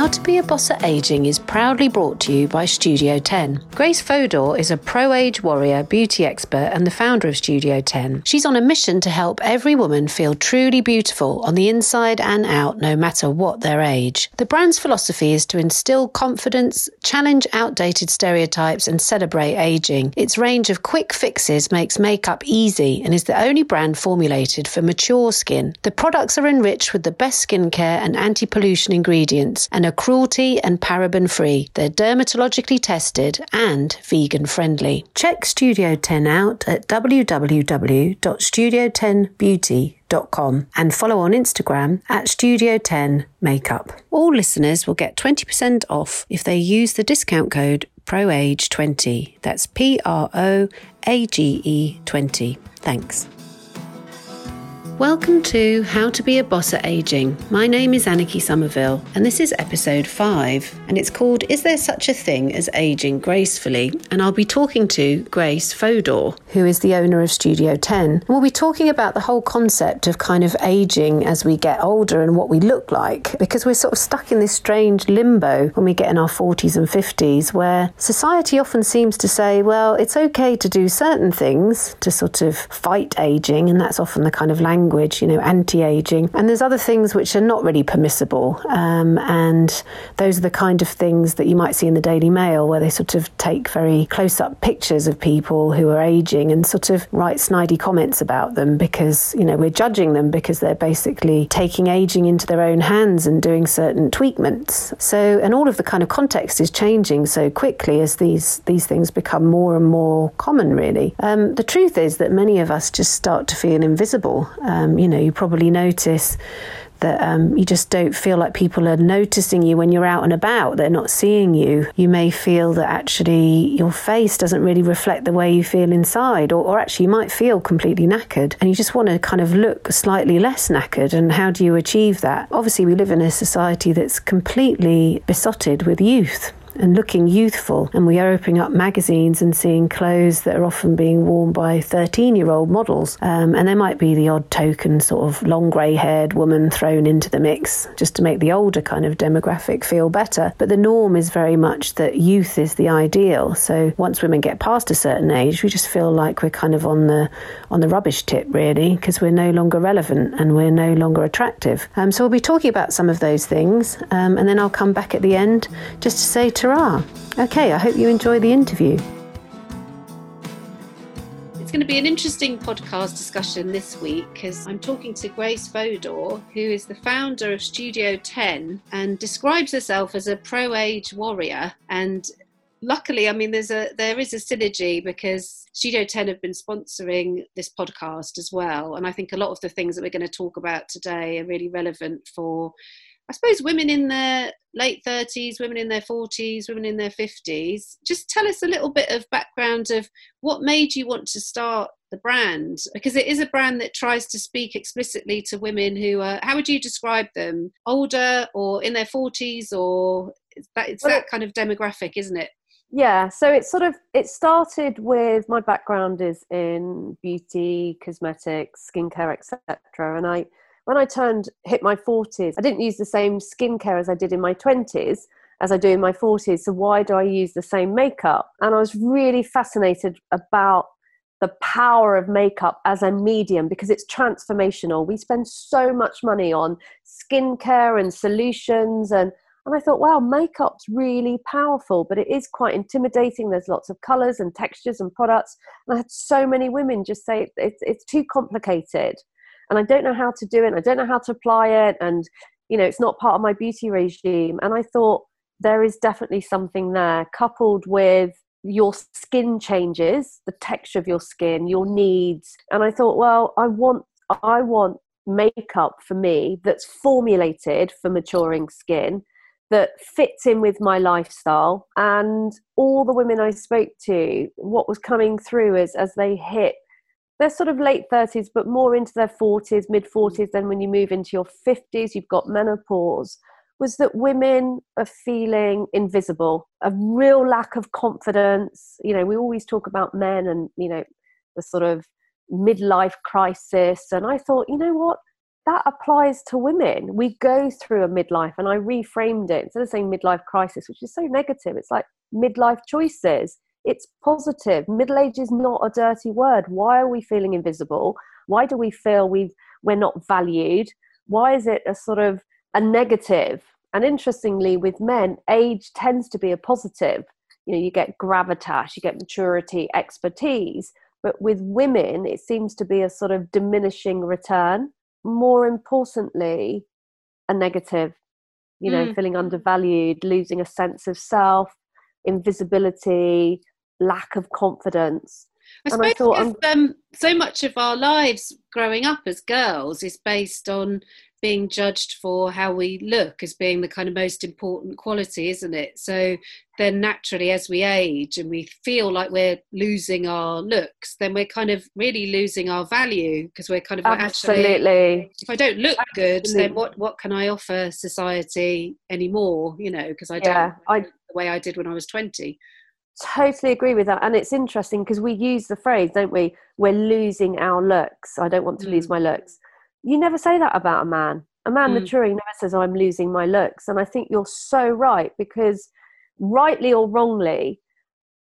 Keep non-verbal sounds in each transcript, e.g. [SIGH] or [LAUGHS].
How to Be a Boss at Aging is proudly brought to you by Studio 10. Grace Fodor is a pro age warrior, beauty expert, and the founder of Studio 10. She's on a mission to help every woman feel truly beautiful on the inside and out, no matter what their age. The brand's philosophy is to instill confidence, challenge outdated stereotypes, and celebrate aging. Its range of quick fixes makes makeup easy and is the only brand formulated for mature skin. The products are enriched with the best skincare and anti pollution ingredients and are cruelty and paraben free. They're dermatologically tested and vegan friendly. Check Studio 10 out at www.studio10beauty.com and follow on Instagram at Studio 10 Makeup. All listeners will get 20% off if they use the discount code PROAGE20. That's P R O A G E 20. Thanks. Welcome to How to Be a Boss at Aging. My name is Anarchy Somerville, and this is episode 5, and it's called Is There Such a Thing as Aging Gracefully? And I'll be talking to Grace Fodor, who is the owner of Studio 10. And we'll be talking about the whole concept of kind of aging as we get older and what we look like, because we're sort of stuck in this strange limbo when we get in our 40s and 50s, where society often seems to say, well, it's okay to do certain things to sort of fight aging, and that's often the kind of language language, you know, anti aging. And there's other things which are not really permissible. Um, and those are the kind of things that you might see in the Daily Mail, where they sort of take very close up pictures of people who are aging and sort of write snidey comments about them because, you know, we're judging them because they're basically taking aging into their own hands and doing certain tweakments. So, and all of the kind of context is changing so quickly as these, these things become more and more common, really. Um, the truth is that many of us just start to feel invisible. Um, you know, you probably notice that um, you just don't feel like people are noticing you when you're out and about. They're not seeing you. You may feel that actually your face doesn't really reflect the way you feel inside, or, or actually you might feel completely knackered and you just want to kind of look slightly less knackered. And how do you achieve that? Obviously, we live in a society that's completely besotted with youth and looking youthful. And we are opening up magazines and seeing clothes that are often being worn by 13 year old models. Um, and there might be the odd token sort of long grey haired woman thrown into the mix just to make the older kind of demographic feel better. But the norm is very much that youth is the ideal. So once women get past a certain age, we just feel like we're kind of on the on the rubbish tip really because we're no longer relevant and we're no longer attractive. Um, so we'll be talking about some of those things, um, and then I'll come back at the end just to say Okay, I hope you enjoy the interview. It's going to be an interesting podcast discussion this week because I'm talking to Grace Fodor, who is the founder of Studio 10 and describes herself as a pro age warrior. And luckily, I mean, there's a there is a synergy because Studio 10 have been sponsoring this podcast as well. And I think a lot of the things that we're going to talk about today are really relevant for I suppose women in their late 30s, women in their 40s, women in their 50s. Just tell us a little bit of background of what made you want to start the brand because it is a brand that tries to speak explicitly to women who are how would you describe them older or in their 40s or that it's well, that kind of demographic isn't it yeah so it's sort of it started with my background is in beauty cosmetics skincare etc and i when I turned hit my 40s, I didn't use the same skincare as I did in my 20s as I do in my 40s. So why do I use the same makeup? And I was really fascinated about the power of makeup as a medium because it's transformational. We spend so much money on skincare and solutions and and I thought, wow, makeup's really powerful, but it is quite intimidating. There's lots of colors and textures and products. And I had so many women just say it's, it's too complicated and I don't know how to do it. I don't know how to apply it. And, you know, it's not part of my beauty regime. And I thought there is definitely something there coupled with your skin changes, the texture of your skin, your needs. And I thought, well, I want, I want makeup for me that's formulated for maturing skin that fits in with my lifestyle and all the women i spoke to what was coming through is as they hit they're sort of late 30s, but more into their 40s, mid 40s. Then when you move into your 50s, you've got menopause. Was that women are feeling invisible, a real lack of confidence. You know, we always talk about men and, you know, the sort of midlife crisis. And I thought, you know what? that applies to women. We go through a midlife, and I reframed it instead of saying midlife crisis, which is so negative. It's like midlife choices. It's positive. Middle age is not a dirty word. Why are we feeling invisible? Why do we feel we we're not valued? Why is it a sort of a negative? And interestingly, with men, age tends to be a positive. You know, you get gravitas, you get maturity, expertise. But with women, it seems to be a sort of diminishing return. More importantly, a negative, you know, mm. feeling undervalued, losing a sense of self, invisibility, lack of confidence. I suppose I thought, um, so much of our lives growing up as girls is based on being judged for how we look as being the kind of most important quality, isn't it? So then naturally, as we age and we feel like we're losing our looks, then we're kind of really losing our value because we're kind of absolutely. Actually, if I don't look absolutely. good, then what what can I offer society anymore? You know, because I don't yeah, I, the way I did when I was twenty. Totally agree with that, and it's interesting because we use the phrase, don't we? We're losing our looks. I don't want to mm. lose my looks you never say that about a man. A man mm. maturing never says, I'm losing my looks. And I think you're so right because, rightly or wrongly,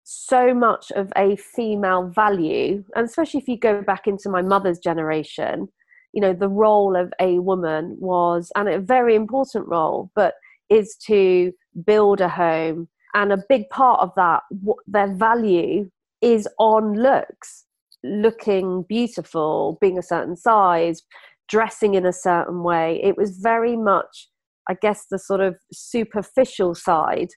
so much of a female value, and especially if you go back into my mother's generation, you know, the role of a woman was, and a very important role, but is to build a home. And a big part of that, their value is on looks, looking beautiful, being a certain size, dressing in a certain way. It was very much, I guess, the sort of superficial side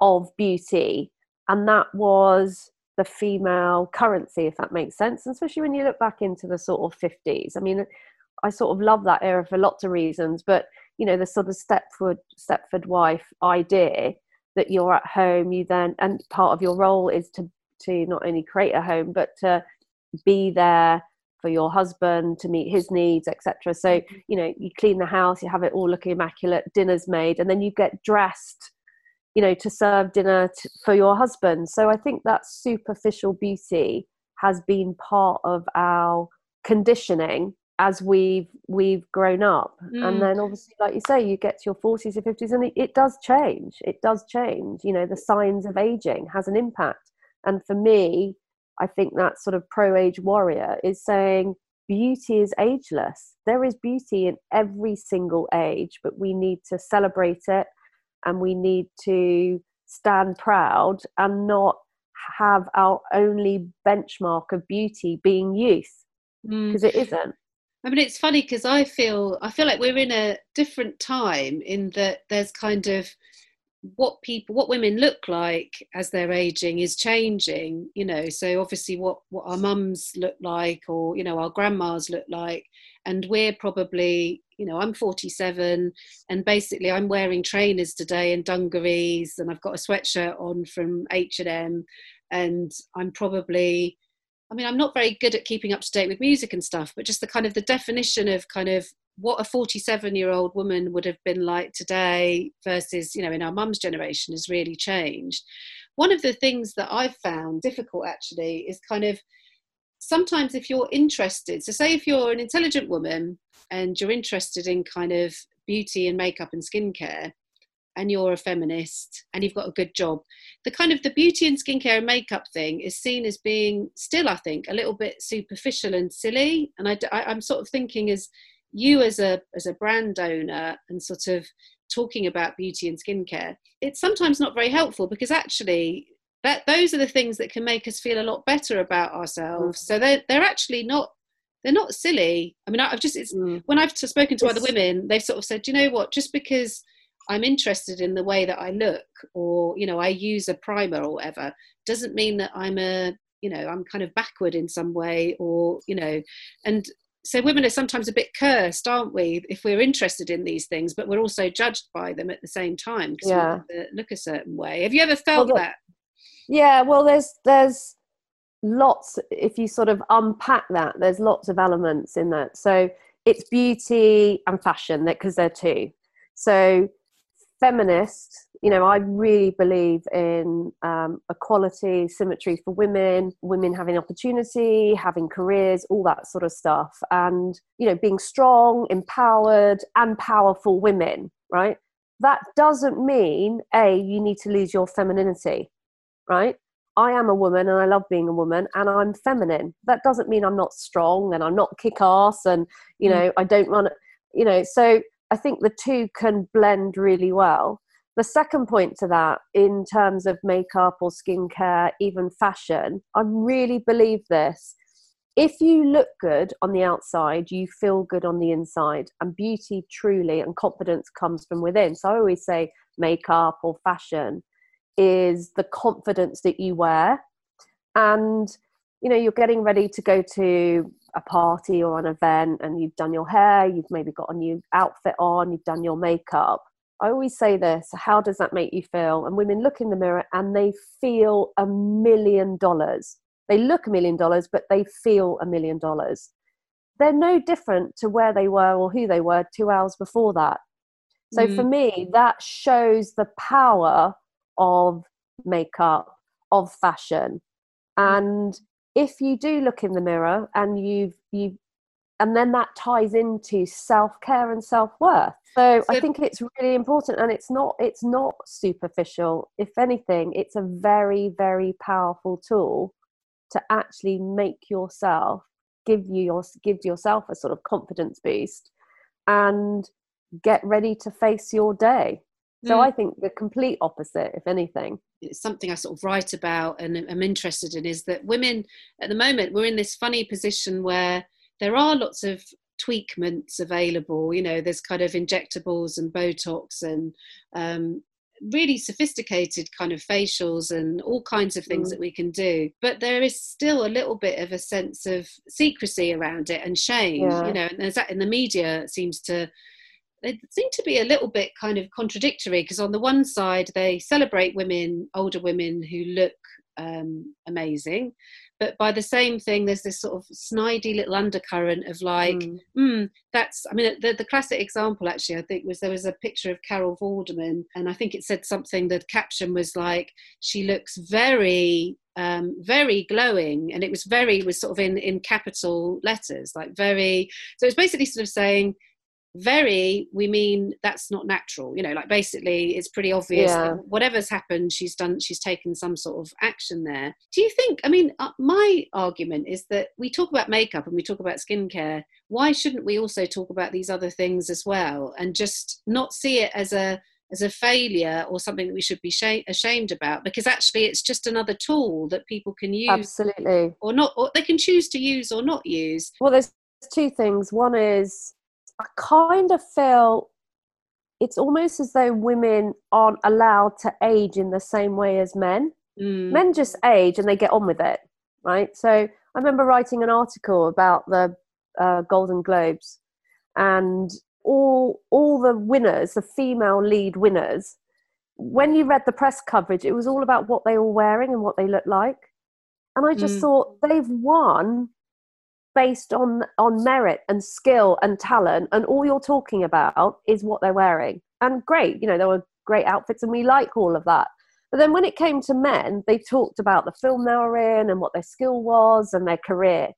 of beauty. And that was the female currency, if that makes sense. And especially when you look back into the sort of 50s. I mean, I sort of love that era for lots of reasons, but you know, the sort of Stepford Stepford wife idea that you're at home, you then and part of your role is to to not only create a home but to be there for your husband to meet his needs etc so mm-hmm. you know you clean the house you have it all looking immaculate dinner's made and then you get dressed you know to serve dinner t- for your husband so i think that superficial beauty has been part of our conditioning as we've we've grown up mm. and then obviously like you say you get to your 40s or 50s and it, it does change it does change you know the signs of aging has an impact and for me I think that sort of pro age warrior is saying beauty is ageless. There is beauty in every single age, but we need to celebrate it and we need to stand proud and not have our only benchmark of beauty being youth because mm. it isn't. I mean, it's funny because I feel I feel like we're in a different time in that there's kind of what people what women look like as they're aging is changing you know. So obviously what what our mums look like or you know our grandmas look like. And we're probably you know i'm 47 and basically i'm wearing trainers today and dungarees and i've got a sweatshirt on from h&m and i'm probably i mean i'm not very good at keeping up to date with music and stuff but just the kind of the definition of kind of what a 47 year old woman would have been like today versus you know in our mum's generation has really changed. One of the things that i've found difficult actually is kind of sometimes if you're interested so say if you're an intelligent woman and you're interested in kind of beauty and makeup and skincare and you're a feminist and you've got a good job the kind of the beauty and skincare and makeup thing is seen as being still i think a little bit superficial and silly and I, I, am sort of thinking as you as a as a brand owner and sort of talking about beauty and skincare it's sometimes not very helpful because actually that those are the things that can make us feel a lot better about ourselves mm. so they're they're actually not they're not silly i mean i've just it's mm. when i've spoken to it's, other women they've sort of said you know what just because i'm interested in the way that i look or you know i use a primer or whatever doesn't mean that i'm a you know i'm kind of backward in some way or you know and so women are sometimes a bit cursed, aren't we, if we're interested in these things, but we're also judged by them at the same time because yeah. we look a certain way. Have you ever felt well, that? Yeah, well, there's there's lots. If you sort of unpack that, there's lots of elements in that. So it's beauty and fashion, that because they're two. So feminist, you know, I really believe in um, equality, symmetry for women, women having opportunity, having careers, all that sort of stuff. And, you know, being strong, empowered, and powerful women, right? That doesn't mean, A, you need to lose your femininity, right? I am a woman and I love being a woman and I'm feminine. That doesn't mean I'm not strong and I'm not kick ass and, you mm. know. I don't run, you know, so I think the two can blend really well. The second point to that, in terms of makeup or skincare, even fashion, I really believe this. If you look good on the outside, you feel good on the inside. And beauty truly and confidence comes from within. So I always say makeup or fashion is the confidence that you wear. And, you know, you're getting ready to go to a party or an event and you've done your hair, you've maybe got a new outfit on, you've done your makeup. I always say this how does that make you feel? And women look in the mirror and they feel a million dollars. They look a million dollars, but they feel a million dollars. They're no different to where they were or who they were two hours before that. So mm. for me, that shows the power of makeup, of fashion. Mm. And if you do look in the mirror and you've you and then that ties into self-care and self-worth so, so i think it's really important and it's not it's not superficial if anything it's a very very powerful tool to actually make yourself give you your give yourself a sort of confidence boost and get ready to face your day so mm. I think the complete opposite, if anything. It's something I sort of write about and I'm interested in is that women at the moment we're in this funny position where there are lots of tweakments available. You know, there's kind of injectables and Botox and um, really sophisticated kind of facials and all kinds of things mm. that we can do but there is still a little bit of a sense of secrecy around it and shame yeah. you know and there's that in the media seems to they seem to be a little bit kind of contradictory because on the one side they celebrate women older women who look um, amazing but by the same thing there's this sort of snidey little undercurrent of like mm. Mm, that's i mean the, the classic example actually i think was there was a picture of carol vorderman and i think it said something the caption was like she looks very um, very glowing and it was very was sort of in in capital letters like very so it's basically sort of saying very we mean that's not natural you know like basically it's pretty obvious yeah. whatever's happened she's done she's taken some sort of action there. Do you think i mean uh, my argument is that we talk about makeup and we talk about skincare. Why shouldn't we also talk about these other things as well and just not see it as a as a failure or something that we should be sh- ashamed about? Because actually it's just another tool that people can use absolutely. or not or they can choose to use or not use. Well there's two things. One is I kind of feel it's almost as though women aren't allowed to age in the same way as men. Mm. Men just age and they get on with it, right? So I remember writing an article about the uh, Golden Globes, and all all the winners, the female lead winners, when you read the press coverage, it was all about what they were wearing and what they looked like. And I just mm. thought they've won based on on merit and skill and talent and all you're talking about is what they're wearing. And great you know there were great outfits and we like all of that. But then when it came to men they talked about the film they were in and what their skill was and their career.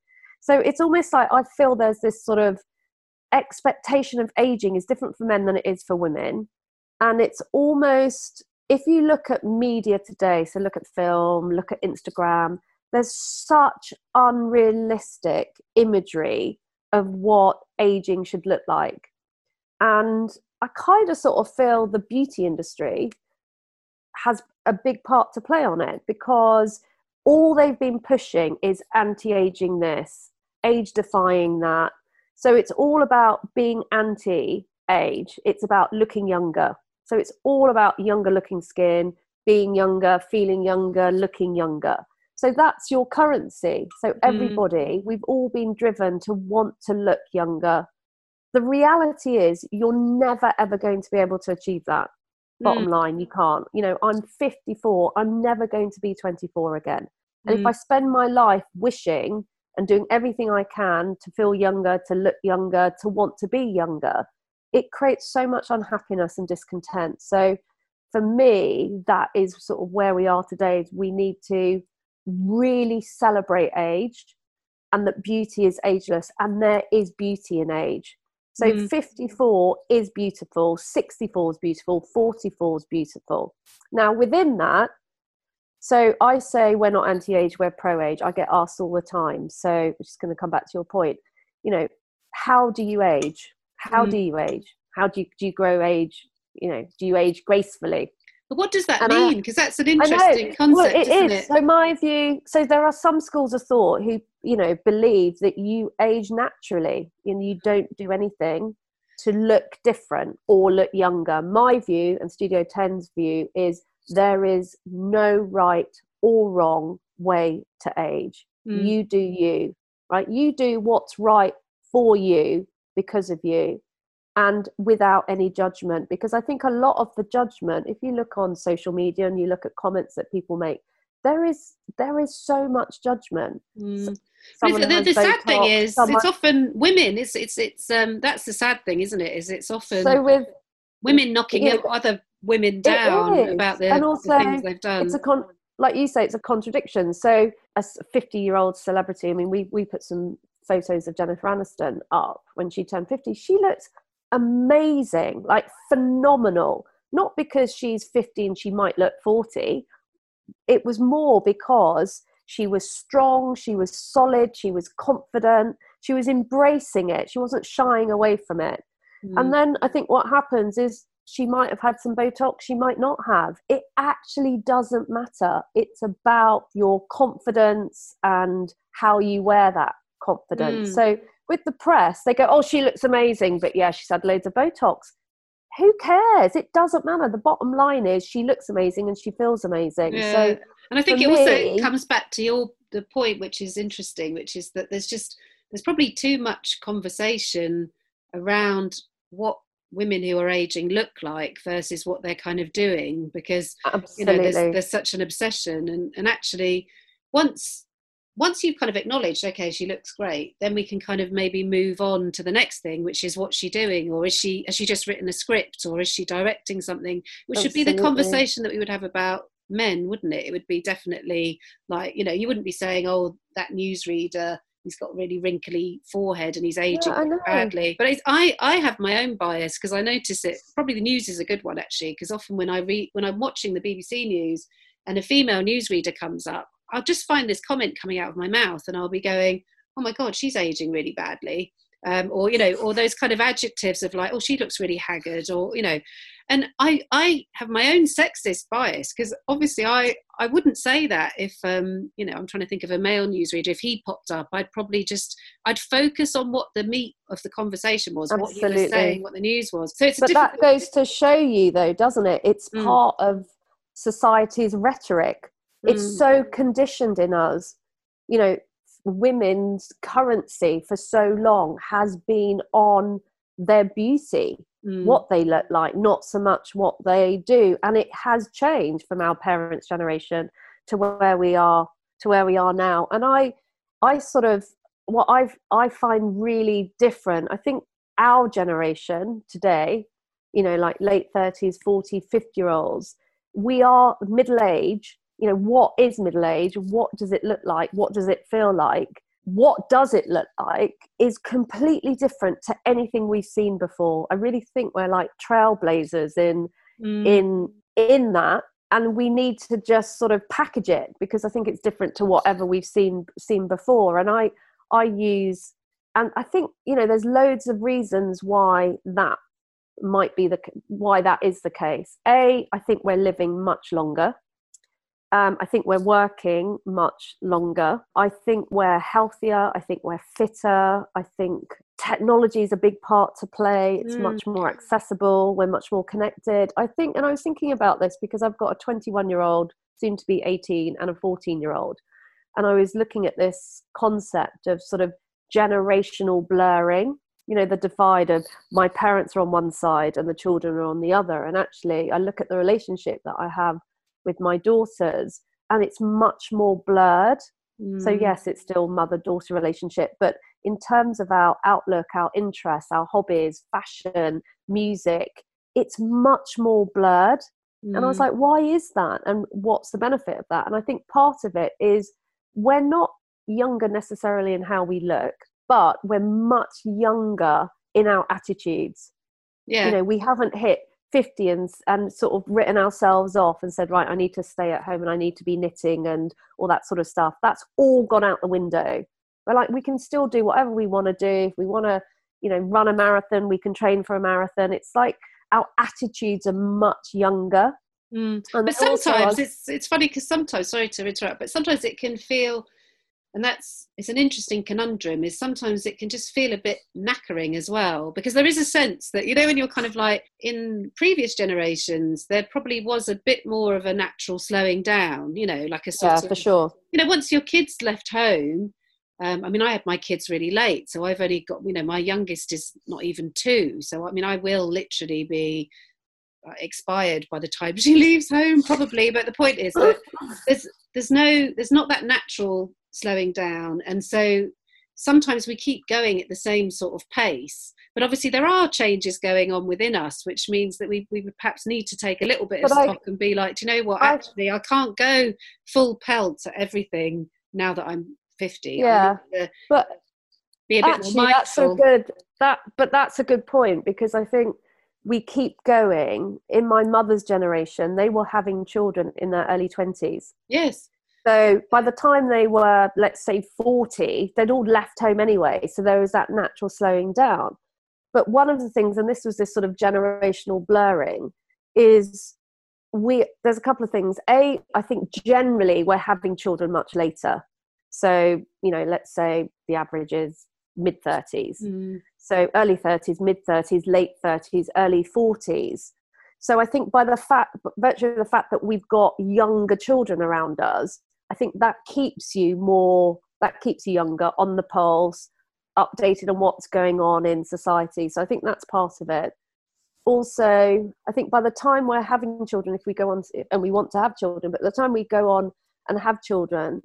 So it's almost like i feel there's this sort of expectation of aging is different for men than it is for women. And it's almost if you look at media today so look at film look at instagram there's such unrealistic imagery of what aging should look like. And I kind of sort of feel the beauty industry has a big part to play on it because all they've been pushing is anti aging this, age defying that. So it's all about being anti age, it's about looking younger. So it's all about younger looking skin, being younger, feeling younger, looking younger. So that's your currency. So mm. everybody, mm. we've all been driven to want to look younger. The reality is, you're never ever going to be able to achieve that. Bottom mm. line, you can't. You know, I'm 54. I'm never going to be 24 again. And mm. if I spend my life wishing and doing everything I can to feel younger, to look younger, to want to be younger, it creates so much unhappiness and discontent so for me that is sort of where we are today we need to really celebrate age and that beauty is ageless and there is beauty in age so mm. 54 is beautiful 64 is beautiful 44 is beautiful now within that so I say we're not anti-age, we're pro-age. I get asked all the time. So just going to come back to your point. You know, how do you age? How mm. do you age? How do you, do you grow age? You know, do you age gracefully? But what does that and mean? Because that's an interesting concept, well, it isn't is. it? So my view, so there are some schools of thought who, you know, believe that you age naturally and you don't do anything to look different or look younger. My view and Studio 10's view is there is no right or wrong way to age. Mm. You do you, right? You do what's right for you because of you and without any judgment. Because I think a lot of the judgment, if you look on social media and you look at comments that people make, there is there is so much judgment. Mm. The, the sad thing is, someone... it's often women. It's it's it's um that's the sad thing, isn't it? Is it's often so with women knocking yeah, other women down about the, and also, the things they've done. It's a con- like you say, it's a contradiction. So, a 50 year old celebrity, I mean, we, we put some photos of Jennifer Aniston up when she turned 50. She looked amazing, like phenomenal. Not because she's 50 and she might look 40. It was more because she was strong, she was solid, she was confident, she was embracing it, she wasn't shying away from it. Mm. And then I think what happens is she might have had some Botox, she might not have. It actually doesn't matter. It's about your confidence and how you wear that confidence. Mm. So with the press, they go, oh, she looks amazing, but yeah, she's had loads of Botox. Who cares? It doesn't matter. The bottom line is she looks amazing and she feels amazing. Yeah. So, and I think it me, also comes back to your the point, which is interesting, which is that there's just there's probably too much conversation around what women who are aging look like versus what they're kind of doing because Absolutely. you know there's, there's such an obsession and, and actually once once you've kind of acknowledged okay she looks great then we can kind of maybe move on to the next thing which is what's she doing or is she has she just written a script or is she directing something which Absolutely. should be the conversation that we would have about men wouldn't it it would be definitely like you know you wouldn't be saying oh that newsreader he's got a really wrinkly forehead and he's aging yeah, badly. But I I have my own bias because I notice it. Probably the news is a good one actually because often when I read when I'm watching the BBC news and a female newsreader comes up, I'll just find this comment coming out of my mouth and I'll be going, oh my god, she's aging really badly. Um, or you know, or those kind of adjectives of like, oh, she looks really haggard, or you know, and I I have my own sexist bias because obviously I I wouldn't say that if um you know I'm trying to think of a male newsreader if he popped up I'd probably just I'd focus on what the meat of the conversation was Absolutely. what he was saying what the news was so it's but that goes to show you though doesn't it it's mm. part of society's rhetoric it's mm. so conditioned in us you know women's currency for so long has been on their beauty mm. what they look like, not so much what they do. And it has changed from our parents' generation to where we are to where we are now. And I I sort of what I've I find really different. I think our generation today, you know, like late 30s, 40, 50 year olds, we are middle age. You know, what is middle age? What does it look like? What does it feel like? what does it look like is completely different to anything we've seen before i really think we're like trailblazers in mm. in in that and we need to just sort of package it because i think it's different to whatever we've seen seen before and i i use and i think you know there's loads of reasons why that might be the why that is the case a i think we're living much longer um, I think we're working much longer. I think we're healthier. I think we're fitter. I think technology is a big part to play. It's mm. much more accessible. We're much more connected. I think, and I was thinking about this because I've got a 21 year old, soon to be 18, and a 14 year old. And I was looking at this concept of sort of generational blurring you know the divide of my parents are on one side and the children are on the other and actually i look at the relationship that i have with my daughters and it's much more blurred mm. so yes it's still mother daughter relationship but in terms of our outlook, our interests, our hobbies, fashion, music, it's much more blurred. Mm. And I was mm. like, why is that? And what's the benefit of that? And I think part of it is we're not younger necessarily in how we look, but we're much younger in our attitudes. Yeah. You know, we haven't hit 50 and, and sort of written ourselves off and said, right, I need to stay at home and I need to be knitting and all that sort of stuff. That's all gone out the window. But like, we can still do whatever we want to do. If we want to, you know, run a marathon, we can train for a marathon. It's like our attitudes are much younger. Mm. But sometimes it's it's funny because sometimes sorry to interrupt, but sometimes it can feel and that's it's an interesting conundrum is sometimes it can just feel a bit knackering as well because there is a sense that you know when you're kind of like in previous generations there probably was a bit more of a natural slowing down you know like a sort yeah, of for sure you know once your kids left home um, I mean, I had my kids really late, so I've only got, you know, my youngest is not even two. So, I mean, I will literally be uh, expired by the time [LAUGHS] she leaves home, probably. But the point is that [LAUGHS] there's there's no there's not that natural slowing down. And so sometimes we keep going at the same sort of pace. But obviously, there are changes going on within us, which means that we, we would perhaps need to take a little bit but of I, stock and be like, do you know what? I, actually, I can't go full pelt at everything now that I'm 50. Yeah. But be a bit actually, more That's a good, that, but that's a good point because I think we keep going. In my mother's generation, they were having children in their early 20s. Yes. So by the time they were, let's say, 40, they'd all left home anyway. So there was that natural slowing down. But one of the things, and this was this sort of generational blurring, is we there's a couple of things. A, I think generally we're having children much later. So, you know, let's say the average is mid 30s. Mm. So early 30s, mid 30s, late 30s, early 40s. So I think by the fact, virtue of the fact that we've got younger children around us, I think that keeps you more, that keeps you younger on the pulse, updated on what's going on in society. So I think that's part of it. Also, I think by the time we're having children, if we go on to, and we want to have children, but the time we go on and have children,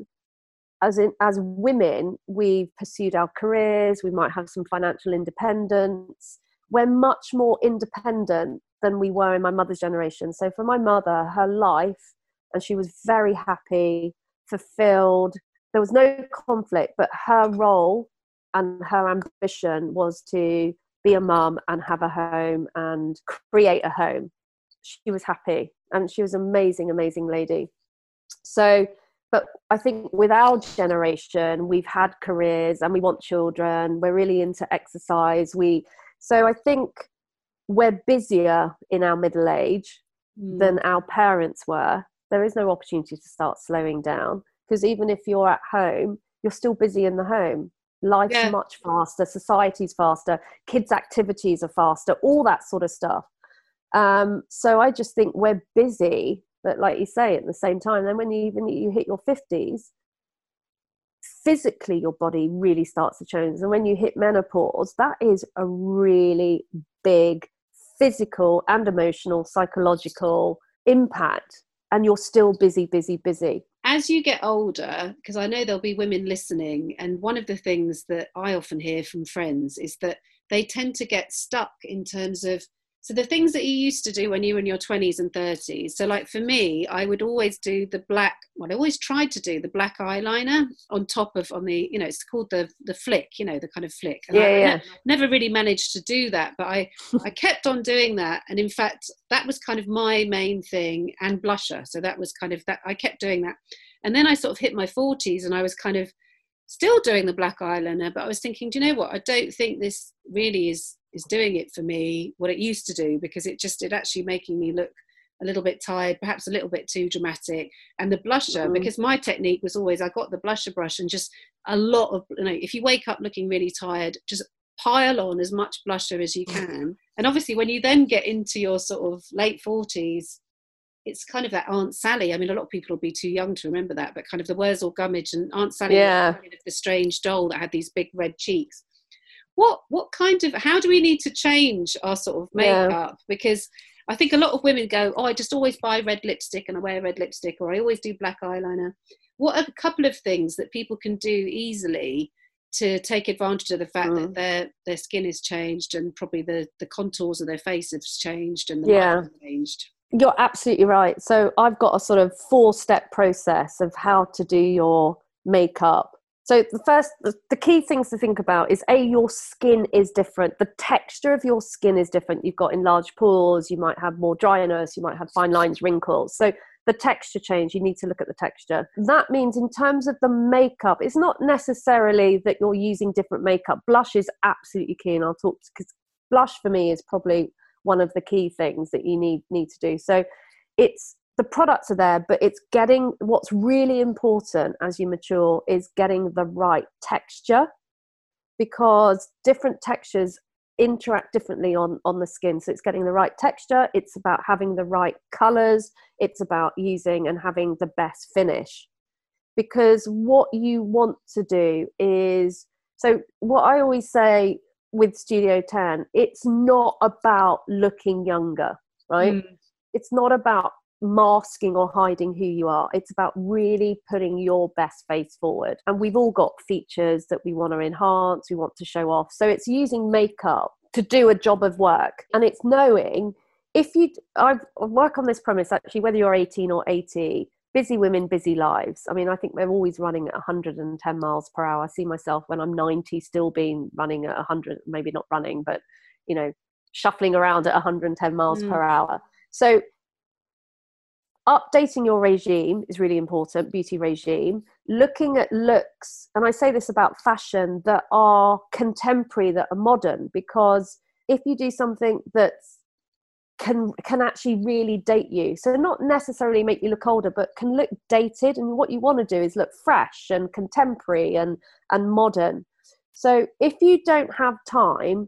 as in as women, we've pursued our careers. We might have some financial independence. We're much more independent than we were in my mother's generation. So for my mother, her life, and she was very happy fulfilled. There was no conflict, but her role and her ambition was to be a mum and have a home and create a home. She was happy and she was an amazing, amazing lady. So, but I think with our generation, we've had careers and we want children. We're really into exercise. We so I think we're busier in our middle age mm. than our parents were there is no opportunity to start slowing down because even if you're at home you're still busy in the home. Life's yeah. much faster society's faster kids activities are faster all that sort of stuff. Um, so i just think we're busy but like you say at the same time then when you even you hit your 50s physically your body really starts to change. And when you hit menopause that is a really big physical and emotional psychological impact and you're still busy, busy, busy. As you get older, because I know there'll be women listening, and one of the things that I often hear from friends is that they tend to get stuck in terms of so the things that you used to do when you were in your 20s and 30s. So like for me, I would always do the black, well, I always tried to do the black eyeliner on top of, on the, you know, it's called the the flick, you know, the kind of flick. And yeah, I yeah. Ne- never really managed to do that, but I, I kept on doing that. And in fact, that was kind of my main thing and blusher. So that was kind of that, I kept doing that. And then I sort of hit my 40s and I was kind of still doing the black eyeliner, but I was thinking, do you know what? I don't think this really is is doing it for me what it used to do because it just it actually making me look a little bit tired perhaps a little bit too dramatic and the blusher mm-hmm. because my technique was always i got the blusher brush and just a lot of you know if you wake up looking really tired just pile on as much blusher as you can and obviously when you then get into your sort of late 40s it's kind of that Aunt Sally. I mean, a lot of people will be too young to remember that, but kind of the Wurzel Gummidge and Aunt Sally, yeah. kind of the strange doll that had these big red cheeks what what kind of how do we need to change our sort of makeup yeah. because I think a lot of women go, oh, I just always buy red lipstick and I wear red lipstick, or I always do black eyeliner. What are a couple of things that people can do easily to take advantage of the fact mm. that their their skin is changed and probably the the contours of their face have changed and the yeah. changed. You're absolutely right. So I've got a sort of four step process of how to do your makeup. So the first, the key things to think about is a your skin is different. The texture of your skin is different. You've got enlarged pores. You might have more dryness. You might have fine lines, wrinkles. So the texture change. You need to look at the texture. That means in terms of the makeup, it's not necessarily that you're using different makeup. Blush is absolutely key, and I'll talk because blush for me is probably one of the key things that you need need to do. So it's the products are there, but it's getting what's really important as you mature is getting the right texture because different textures interact differently on on the skin so it's getting the right texture it's about having the right colors it's about using and having the best finish because what you want to do is so what i always say with Studio 10, it's not about looking younger, right? Mm. It's not about masking or hiding who you are. It's about really putting your best face forward. And we've all got features that we want to enhance, we want to show off. So it's using makeup to do a job of work. And it's knowing if you, I work on this premise actually, whether you're 18 or 80, busy women, busy lives. I mean, I think they're always running at 110 miles per hour. I see myself when I'm 90 still being running at 100, maybe not running, but, you know, shuffling around at 110 miles mm. per hour. So, updating your regime is really important, beauty regime. Looking at looks, and I say this about fashion that are contemporary, that are modern, because if you do something that's can can actually really date you so not necessarily make you look older but can look dated and what you want to do is look fresh and contemporary and and modern so if you don't have time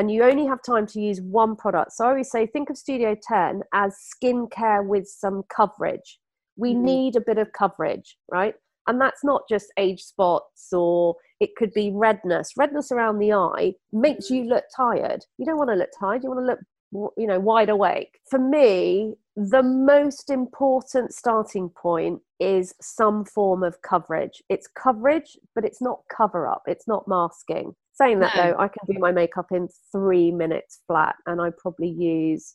and you only have time to use one product. So i always say think of studio 10 as skincare with some coverage. We mm. need a bit of coverage right? And that's not just age spots or it could be redness. Redness around the eye makes you look tired. You don't want to look tired you want to look you know wide awake. For me the most important starting point is some form of coverage. It's coverage but it's not cover up it's not masking saying that no. though i can do my makeup in three minutes flat and i probably use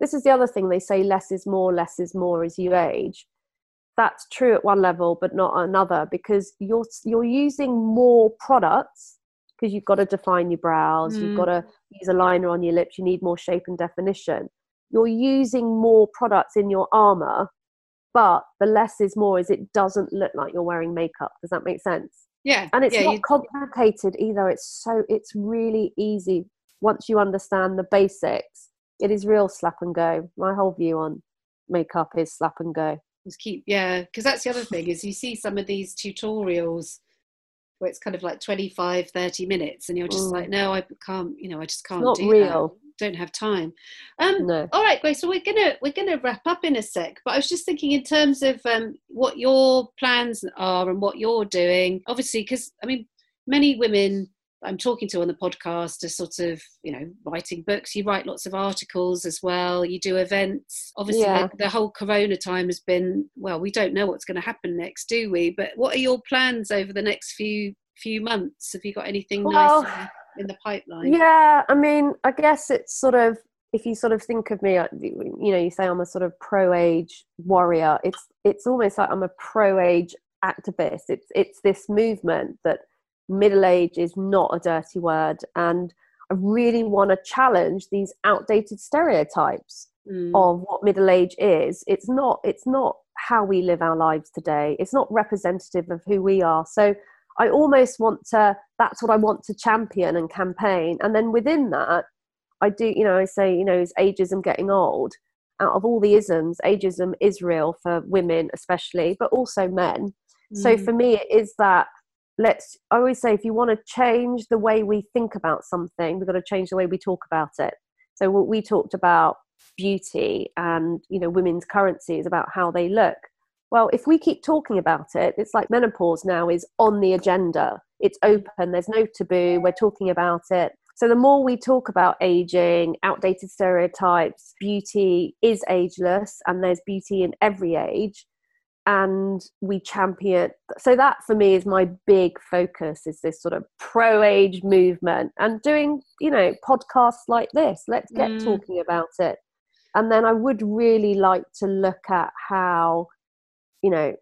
this is the other thing they say less is more less is more as you age that's true at one level but not another because you're you're using more products because you've got to define your brows, mm. you've got to use a liner on your lips, you need more shape and definition. You're using more products in your armor, but the less is more is it doesn't look like you're wearing makeup. Does that make sense? Yeah. And it's yeah, not you... complicated either. It's so it's really easy once you understand the basics. It is real slap and go. My whole view on makeup is slap and go. Just keep yeah, because that's the other thing is you see some of these tutorials where it's kind of like 25 30 minutes and you're just mm. like no i can't you know i just can't do real. Don't have time um no. all right grace so we're gonna we're gonna wrap up in a sec but i was just thinking in terms of um what your plans are and what you're doing obviously because i mean many women I'm talking to on the podcast are sort of, you know, writing books. You write lots of articles as well. You do events. Obviously, yeah. the, the, whole Corona time has been well. We don't know what's going to happen next, do we? But what are your plans over the next few few months? Have you got anything well, nice in, the pipeline? Yeah, I mean, I guess it's sort of if you sort of think of me, uh, you know, you say I'm a sort of pro age warrior. It's it's almost like I'm a pro age activist. It's it's this movement that middle age is not a dirty word and i really want to challenge these outdated stereotypes mm. of what middle age is it's not it's not how we live our lives today it's not representative of who we are so i almost want to that's what i want to champion and campaign. And then within that i do you know i say you know is ageism getting old? Out of all the isms ageism is real for women especially but also men. Mm. so for me it is that let's i always say if you want to change the way we think about something we've got to change the way we talk about it. So what we talked about beauty and you know women's currency is about how they look well if we keep talking about it it's like menopause now is on the agenda. It's open. There's no taboo. We're talking about it. So the more we talk about aging outdated stereotypes beauty is ageless and there's beauty in every age and we champion so that for me is my big focus is this sort of pro age movement and doing you know podcasts like this. Let's get mm. talking about it. And then i would really like to look at how you know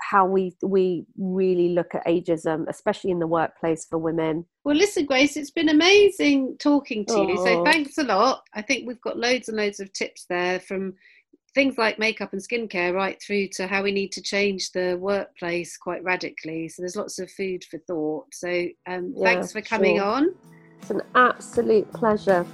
how we we really look at ageism especially in the workplace for women well listen grace it's been amazing talking to you so thanks a lot i think we've got loads and loads of tips there from things like makeup and skincare right through to how we need to change the workplace quite radically. So there's lots of food for thought. So um, yeah, thanks for coming sure. on. It's an absolute pleasure.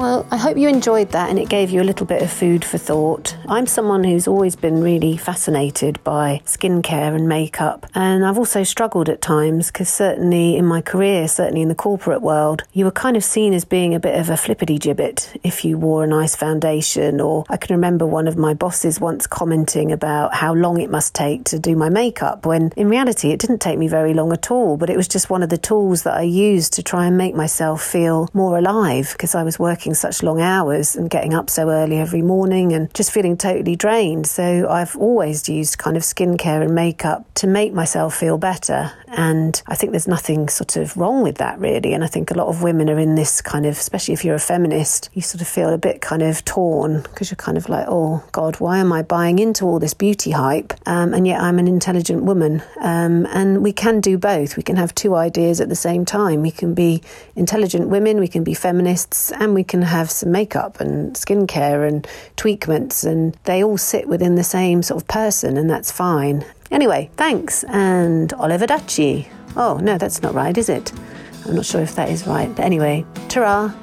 Well, I hope you enjoyed that and it gave you a little bit of food for thought. I'm someone who's always been really fascinated by skincare and makeup, and I've also struggled at times because certainly in my career, certainly in the corporate world, you were kind of seen as being a bit of a flippity gibbet if you wore a nice foundation. Or I can remember one of my bosses once commenting about how long it must take to do my makeup, when in reality it didn't take me very long at all, but it was just one of the tools that I used to try and make myself feel more alive because I was working working such long hours and getting up so early every morning and just feeling totally drained. So I've always used kind of skincare and makeup to make myself feel better. And I think there's nothing sort of wrong with that, really. And I think a lot of women are in this kind of, especially if you're a feminist, you sort of feel a bit kind of torn because you're kind of like, oh, God, why am I buying into all this beauty hype? Um, and yet I'm an intelligent woman. Um, and we can do both. We can have two ideas at the same time. We can be intelligent women, we can be feminists, and we can have some makeup and skincare and tweakments, and they all sit within the same sort of person, and that's fine. Anyway, thanks, and arrivederci. Oh, no, that's not right, is it? I'm not sure if that is right. But anyway, ta